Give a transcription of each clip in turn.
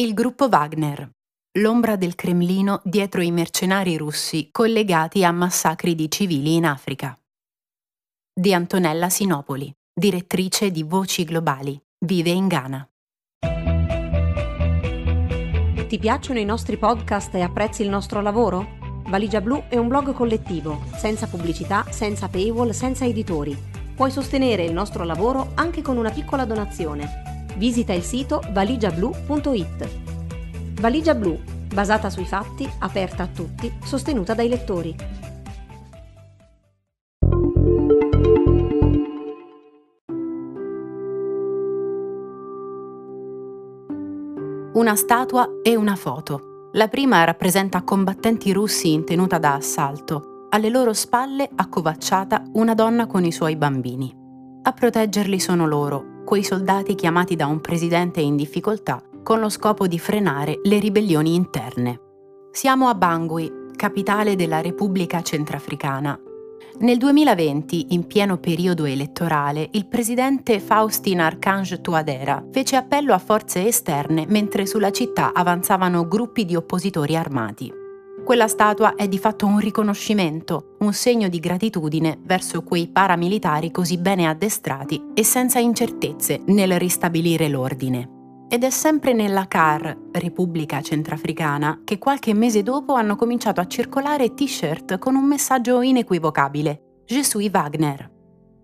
Il gruppo Wagner. L'ombra del Cremlino dietro i mercenari russi collegati a massacri di civili in Africa. Di Antonella Sinopoli, direttrice di Voci Globali. Vive in Ghana. Ti piacciono i nostri podcast e apprezzi il nostro lavoro? Valigia Blu è un blog collettivo, senza pubblicità, senza paywall, senza editori. Puoi sostenere il nostro lavoro anche con una piccola donazione visita il sito valigiablu.it. Valigia Blu, basata sui fatti, aperta a tutti, sostenuta dai lettori. Una statua e una foto. La prima rappresenta combattenti russi in tenuta da assalto. Alle loro spalle, accovacciata, una donna con i suoi bambini. A proteggerli sono loro, quei soldati chiamati da un presidente in difficoltà con lo scopo di frenare le ribellioni interne. Siamo a Bangui, capitale della Repubblica Centrafricana. Nel 2020, in pieno periodo elettorale, il presidente Faustin Archange Touadera fece appello a forze esterne mentre sulla città avanzavano gruppi di oppositori armati. Quella statua è di fatto un riconoscimento, un segno di gratitudine verso quei paramilitari così bene addestrati e senza incertezze nel ristabilire l'ordine. Ed è sempre nella CAR, Repubblica Centrafricana, che qualche mese dopo hanno cominciato a circolare t-shirt con un messaggio inequivocabile: Je suis Wagner.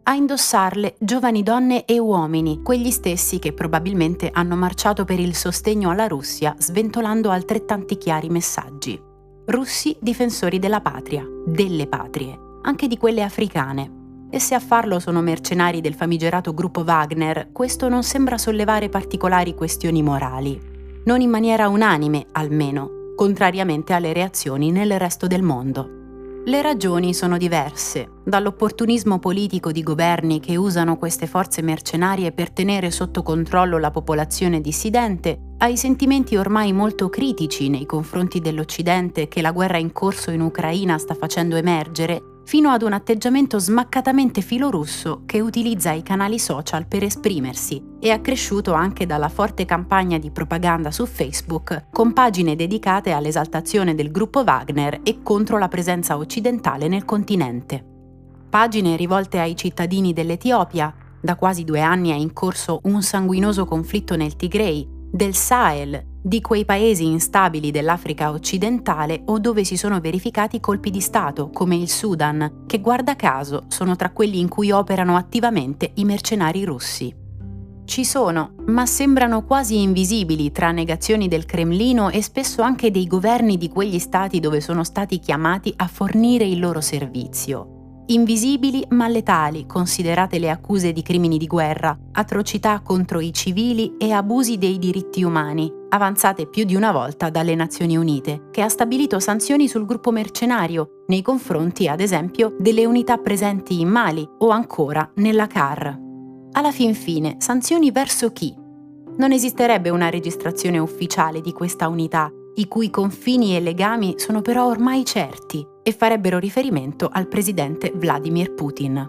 A indossarle giovani donne e uomini, quegli stessi che probabilmente hanno marciato per il sostegno alla Russia, sventolando altrettanti chiari messaggi russi difensori della patria, delle patrie, anche di quelle africane. E se a farlo sono mercenari del famigerato gruppo Wagner, questo non sembra sollevare particolari questioni morali. Non in maniera unanime, almeno, contrariamente alle reazioni nel resto del mondo. Le ragioni sono diverse, dall'opportunismo politico di governi che usano queste forze mercenarie per tenere sotto controllo la popolazione dissidente, ai sentimenti ormai molto critici nei confronti dell'Occidente che la guerra in corso in Ucraina sta facendo emergere, fino ad un atteggiamento smaccatamente filorusso che utilizza i canali social per esprimersi e accresciuto anche dalla forte campagna di propaganda su Facebook con pagine dedicate all'esaltazione del gruppo Wagner e contro la presenza occidentale nel continente. Pagine rivolte ai cittadini dell'Etiopia, da quasi due anni è in corso un sanguinoso conflitto nel Tigray, del Sahel, di quei paesi instabili dell'Africa occidentale o dove si sono verificati colpi di Stato, come il Sudan, che guarda caso sono tra quelli in cui operano attivamente i mercenari russi. Ci sono, ma sembrano quasi invisibili tra negazioni del Cremlino e spesso anche dei governi di quegli stati dove sono stati chiamati a fornire il loro servizio. Invisibili ma letali, considerate le accuse di crimini di guerra, atrocità contro i civili e abusi dei diritti umani, avanzate più di una volta dalle Nazioni Unite, che ha stabilito sanzioni sul gruppo mercenario nei confronti, ad esempio, delle unità presenti in Mali o ancora nella CAR. Alla fin fine, sanzioni verso chi? Non esisterebbe una registrazione ufficiale di questa unità, i cui confini e legami sono però ormai certi e farebbero riferimento al presidente Vladimir Putin.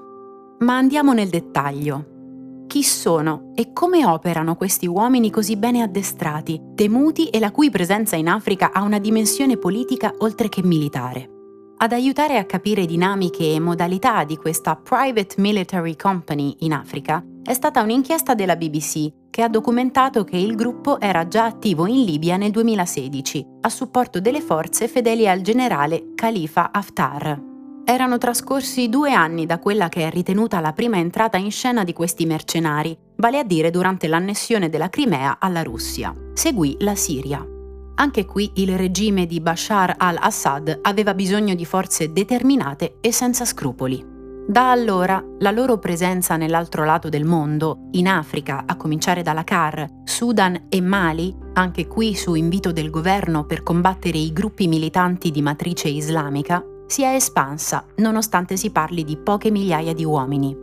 Ma andiamo nel dettaglio. Chi sono e come operano questi uomini così bene addestrati, temuti e la cui presenza in Africa ha una dimensione politica oltre che militare? Ad aiutare a capire dinamiche e modalità di questa Private Military Company in Africa è stata un'inchiesta della BBC che ha documentato che il gruppo era già attivo in Libia nel 2016, a supporto delle forze fedeli al generale Khalifa Haftar. Erano trascorsi due anni da quella che è ritenuta la prima entrata in scena di questi mercenari, vale a dire durante l'annessione della Crimea alla Russia. Seguì la Siria. Anche qui il regime di Bashar al-Assad aveva bisogno di forze determinate e senza scrupoli. Da allora la loro presenza nell'altro lato del mondo, in Africa, a cominciare dalla CAR, Sudan e Mali, anche qui su invito del governo per combattere i gruppi militanti di matrice islamica, si è espansa, nonostante si parli di poche migliaia di uomini.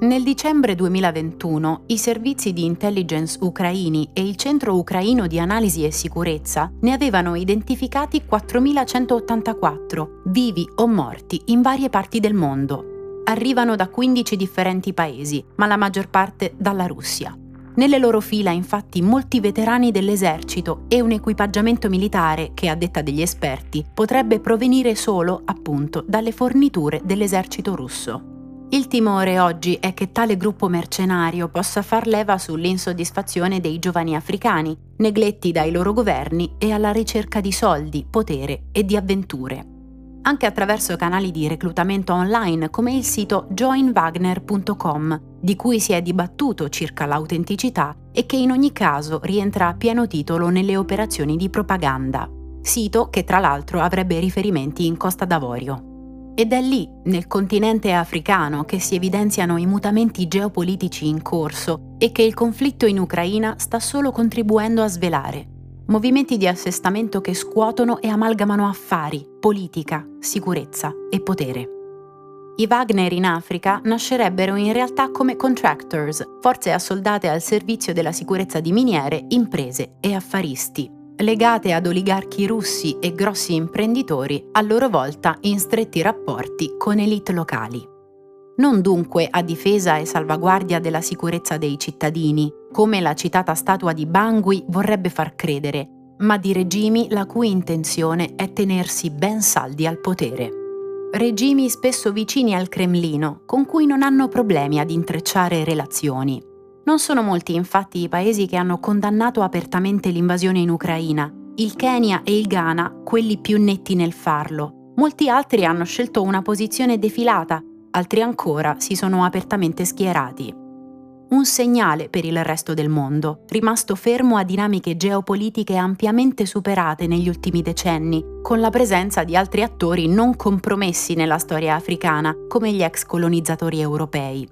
Nel dicembre 2021 i servizi di intelligence ucraini e il Centro ucraino di analisi e sicurezza ne avevano identificati 4.184, vivi o morti in varie parti del mondo arrivano da 15 differenti paesi, ma la maggior parte dalla Russia. Nelle loro fila infatti molti veterani dell'esercito e un equipaggiamento militare che a detta degli esperti potrebbe provenire solo, appunto, dalle forniture dell'esercito russo. Il timore oggi è che tale gruppo mercenario possa far leva sull'insoddisfazione dei giovani africani, negletti dai loro governi e alla ricerca di soldi, potere e di avventure. Anche attraverso canali di reclutamento online come il sito joinwagner.com, di cui si è dibattuto circa l'autenticità e che in ogni caso rientra a pieno titolo nelle operazioni di propaganda. Sito che tra l'altro avrebbe riferimenti in Costa d'Avorio. Ed è lì, nel continente africano, che si evidenziano i mutamenti geopolitici in corso e che il conflitto in Ucraina sta solo contribuendo a svelare. Movimenti di assestamento che scuotono e amalgamano affari, politica, sicurezza e potere. I Wagner in Africa nascerebbero in realtà come contractors, forze assoldate al servizio della sicurezza di miniere, imprese e affaristi, legate ad oligarchi russi e grossi imprenditori, a loro volta in stretti rapporti con elite locali. Non dunque a difesa e salvaguardia della sicurezza dei cittadini, come la citata statua di Bangui vorrebbe far credere, ma di regimi la cui intenzione è tenersi ben saldi al potere. Regimi spesso vicini al Cremlino, con cui non hanno problemi ad intrecciare relazioni, non sono molti infatti i paesi che hanno condannato apertamente l'invasione in Ucraina, il Kenya e il Ghana quelli più netti nel farlo. Molti altri hanno scelto una posizione defilata, altri ancora si sono apertamente schierati. Un segnale per il resto del mondo, rimasto fermo a dinamiche geopolitiche ampiamente superate negli ultimi decenni, con la presenza di altri attori non compromessi nella storia africana, come gli ex colonizzatori europei.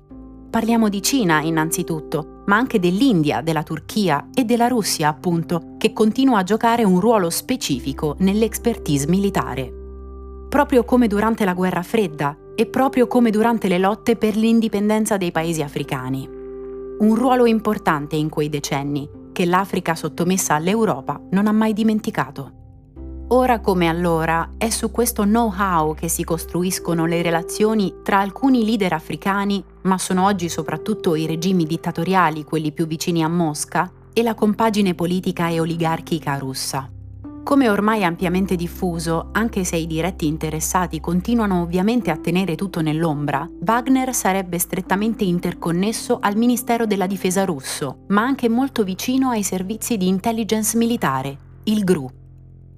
Parliamo di Cina innanzitutto, ma anche dell'India, della Turchia e della Russia, appunto, che continua a giocare un ruolo specifico nell'expertise militare. Proprio come durante la guerra fredda e proprio come durante le lotte per l'indipendenza dei paesi africani. Un ruolo importante in quei decenni, che l'Africa sottomessa all'Europa non ha mai dimenticato. Ora come allora è su questo know-how che si costruiscono le relazioni tra alcuni leader africani, ma sono oggi soprattutto i regimi dittatoriali quelli più vicini a Mosca, e la compagine politica e oligarchica russa. Come ormai ampiamente diffuso, anche se i diretti interessati continuano ovviamente a tenere tutto nell'ombra, Wagner sarebbe strettamente interconnesso al Ministero della Difesa russo, ma anche molto vicino ai servizi di intelligence militare, il GRU.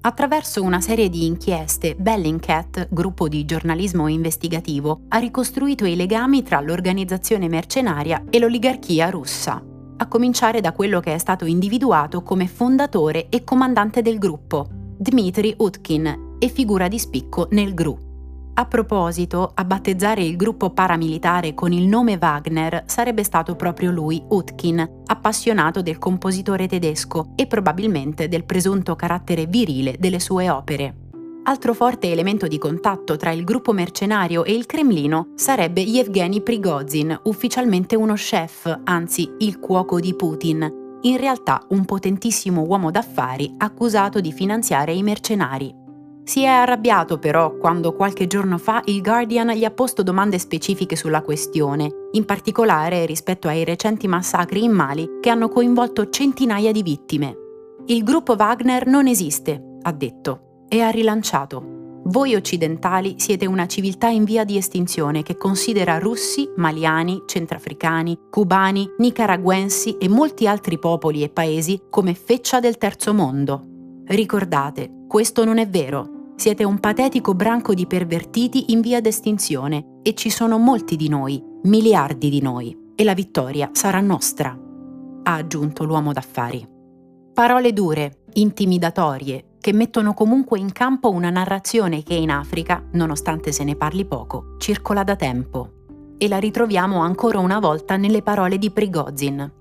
Attraverso una serie di inchieste, Bellingcat, gruppo di giornalismo investigativo, ha ricostruito i legami tra l'organizzazione mercenaria e l'oligarchia russa, a cominciare da quello che è stato individuato come fondatore e comandante del gruppo, Dmitry Utkin, e figura di spicco nel GRU. A proposito, a battezzare il gruppo paramilitare con il nome Wagner sarebbe stato proprio lui, Utkin, appassionato del compositore tedesco e probabilmente del presunto carattere virile delle sue opere. Altro forte elemento di contatto tra il gruppo mercenario e il Cremlino sarebbe Yevgeny Prigozhin, ufficialmente uno chef, anzi il cuoco di Putin, in realtà un potentissimo uomo d'affari accusato di finanziare i mercenari. Si è arrabbiato però quando qualche giorno fa il Guardian gli ha posto domande specifiche sulla questione, in particolare rispetto ai recenti massacri in Mali che hanno coinvolto centinaia di vittime. Il gruppo Wagner non esiste, ha detto, e ha rilanciato. Voi occidentali siete una civiltà in via di estinzione che considera russi, maliani, centrafricani, cubani, nicaraguensi e molti altri popoli e paesi come feccia del terzo mondo. Ricordate, questo non è vero. Siete un patetico branco di pervertiti in via d'estinzione e ci sono molti di noi, miliardi di noi, e la vittoria sarà nostra, ha aggiunto l'uomo d'affari. Parole dure, intimidatorie, che mettono comunque in campo una narrazione che in Africa, nonostante se ne parli poco, circola da tempo. E la ritroviamo ancora una volta nelle parole di Prigozhin.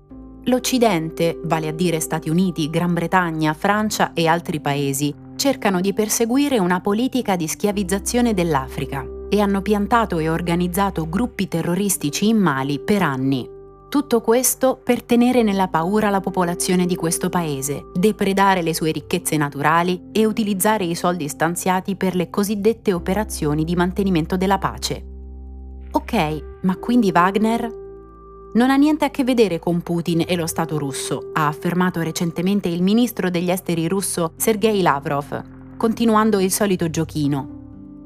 L'Occidente, vale a dire Stati Uniti, Gran Bretagna, Francia e altri paesi, cercano di perseguire una politica di schiavizzazione dell'Africa e hanno piantato e organizzato gruppi terroristici in Mali per anni. Tutto questo per tenere nella paura la popolazione di questo paese, depredare le sue ricchezze naturali e utilizzare i soldi stanziati per le cosiddette operazioni di mantenimento della pace. Ok, ma quindi Wagner? non ha niente a che vedere con Putin e lo Stato russo, ha affermato recentemente il ministro degli esteri russo Sergei Lavrov, continuando il solito giochino.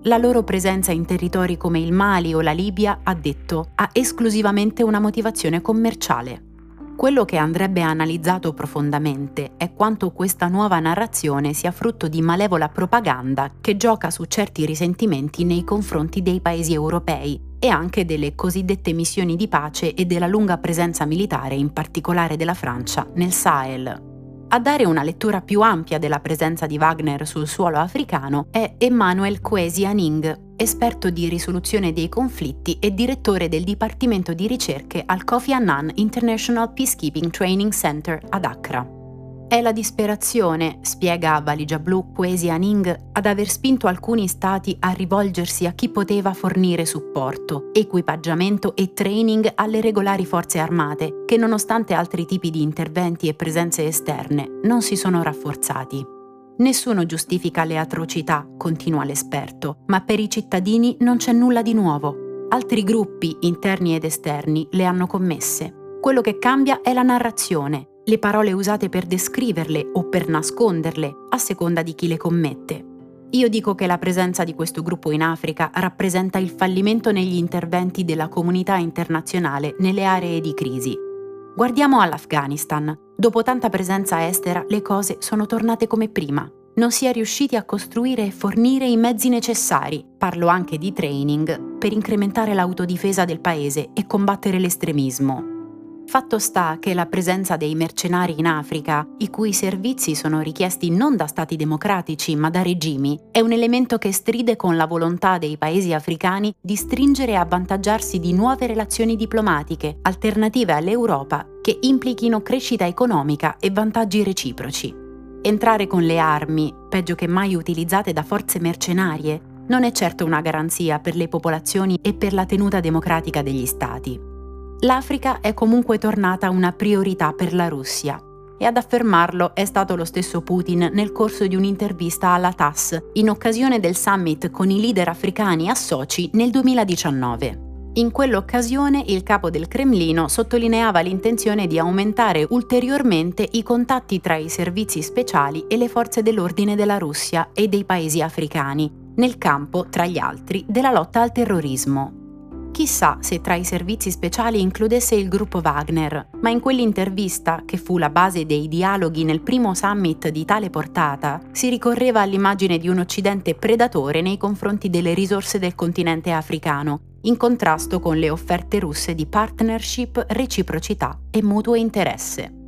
La loro presenza in territori come il Mali o la Libia, ha detto, ha esclusivamente una motivazione commerciale. Quello che andrebbe analizzato profondamente è quanto questa nuova narrazione sia frutto di malevola propaganda che gioca su certi risentimenti nei confronti dei paesi europei e anche delle cosiddette missioni di pace e della lunga presenza militare, in particolare della Francia, nel Sahel. A dare una lettura più ampia della presenza di Wagner sul suolo africano è Emmanuel Kwesi Aning, esperto di risoluzione dei conflitti e direttore del Dipartimento di ricerche al Kofi Annan International Peacekeeping Training Center ad Accra. È la disperazione, spiega Valigia Blu Kwesi Aning, ad aver spinto alcuni stati a rivolgersi a chi poteva fornire supporto, equipaggiamento e training alle regolari forze armate, che nonostante altri tipi di interventi e presenze esterne, non si sono rafforzati. Nessuno giustifica le atrocità, continua l'esperto, ma per i cittadini non c'è nulla di nuovo. Altri gruppi, interni ed esterni, le hanno commesse. Quello che cambia è la narrazione, le parole usate per descriverle o per nasconderle, a seconda di chi le commette. Io dico che la presenza di questo gruppo in Africa rappresenta il fallimento negli interventi della comunità internazionale nelle aree di crisi. Guardiamo all'Afghanistan. Dopo tanta presenza estera, le cose sono tornate come prima. Non si è riusciti a costruire e fornire i mezzi necessari, parlo anche di training, per incrementare l'autodifesa del paese e combattere l'estremismo. Fatto sta che la presenza dei mercenari in Africa, i cui servizi sono richiesti non da stati democratici ma da regimi, è un elemento che stride con la volontà dei paesi africani di stringere e avvantaggiarsi di nuove relazioni diplomatiche, alternative all'Europa, che implichino crescita economica e vantaggi reciproci. Entrare con le armi, peggio che mai utilizzate da forze mercenarie, non è certo una garanzia per le popolazioni e per la tenuta democratica degli stati l'Africa è comunque tornata una priorità per la Russia. E ad affermarlo è stato lo stesso Putin nel corso di un'intervista alla TASS in occasione del summit con i leader africani a Sochi nel 2019. In quell'occasione il capo del Cremlino sottolineava l'intenzione di aumentare ulteriormente i contatti tra i servizi speciali e le forze dell'ordine della Russia e dei paesi africani, nel campo, tra gli altri, della lotta al terrorismo. Chissà se tra i servizi speciali includesse il gruppo Wagner, ma in quell'intervista, che fu la base dei dialoghi nel primo summit di tale portata, si ricorreva all'immagine di un Occidente predatore nei confronti delle risorse del continente africano, in contrasto con le offerte russe di partnership, reciprocità e mutuo interesse.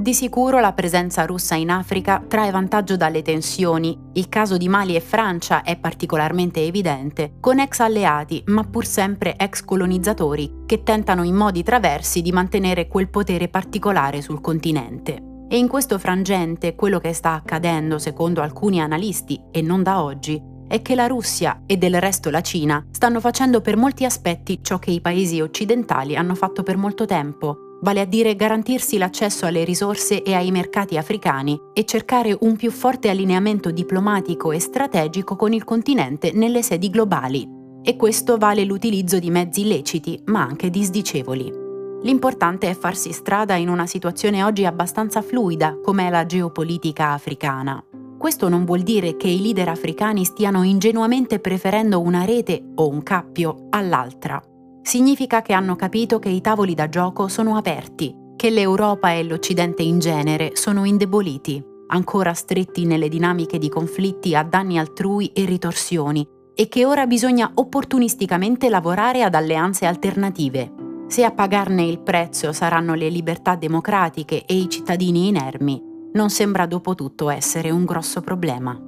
Di sicuro la presenza russa in Africa trae vantaggio dalle tensioni, il caso di Mali e Francia è particolarmente evidente, con ex alleati ma pur sempre ex colonizzatori che tentano in modi traversi di mantenere quel potere particolare sul continente. E in questo frangente quello che sta accadendo, secondo alcuni analisti, e non da oggi, è che la Russia e del resto la Cina stanno facendo per molti aspetti ciò che i paesi occidentali hanno fatto per molto tempo, vale a dire garantirsi l'accesso alle risorse e ai mercati africani e cercare un più forte allineamento diplomatico e strategico con il continente nelle sedi globali. E questo vale l'utilizzo di mezzi leciti, ma anche disdicevoli. L'importante è farsi strada in una situazione oggi abbastanza fluida come è la geopolitica africana. Questo non vuol dire che i leader africani stiano ingenuamente preferendo una rete o un cappio all'altra significa che hanno capito che i tavoli da gioco sono aperti, che l'Europa e l'Occidente in genere sono indeboliti, ancora stretti nelle dinamiche di conflitti a danni altrui e ritorsioni, e che ora bisogna opportunisticamente lavorare ad alleanze alternative. Se a pagarne il prezzo saranno le libertà democratiche e i cittadini inermi, non sembra dopo tutto essere un grosso problema.